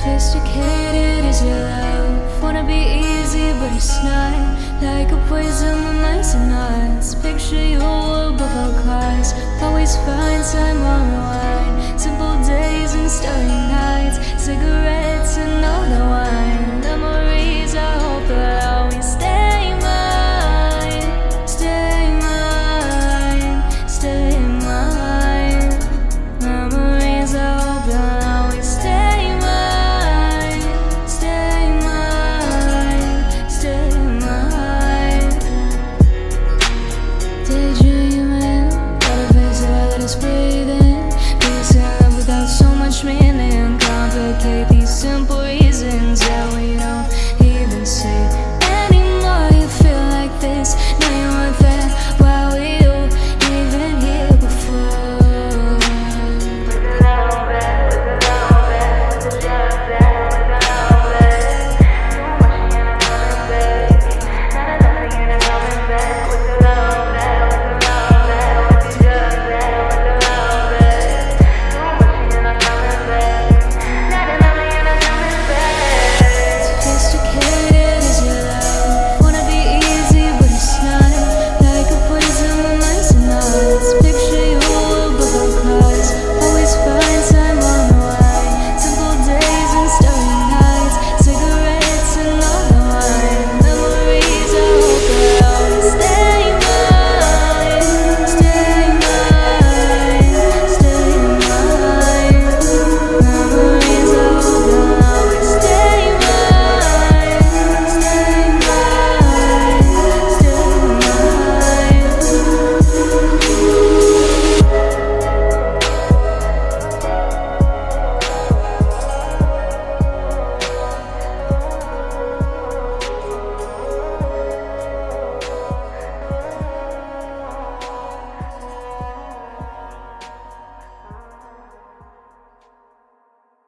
sophisticated is your love. Wanna be easy, but it's not. Like a poison the nights and nights Picture you above our clouds. Always find time on wine. Simple days and starry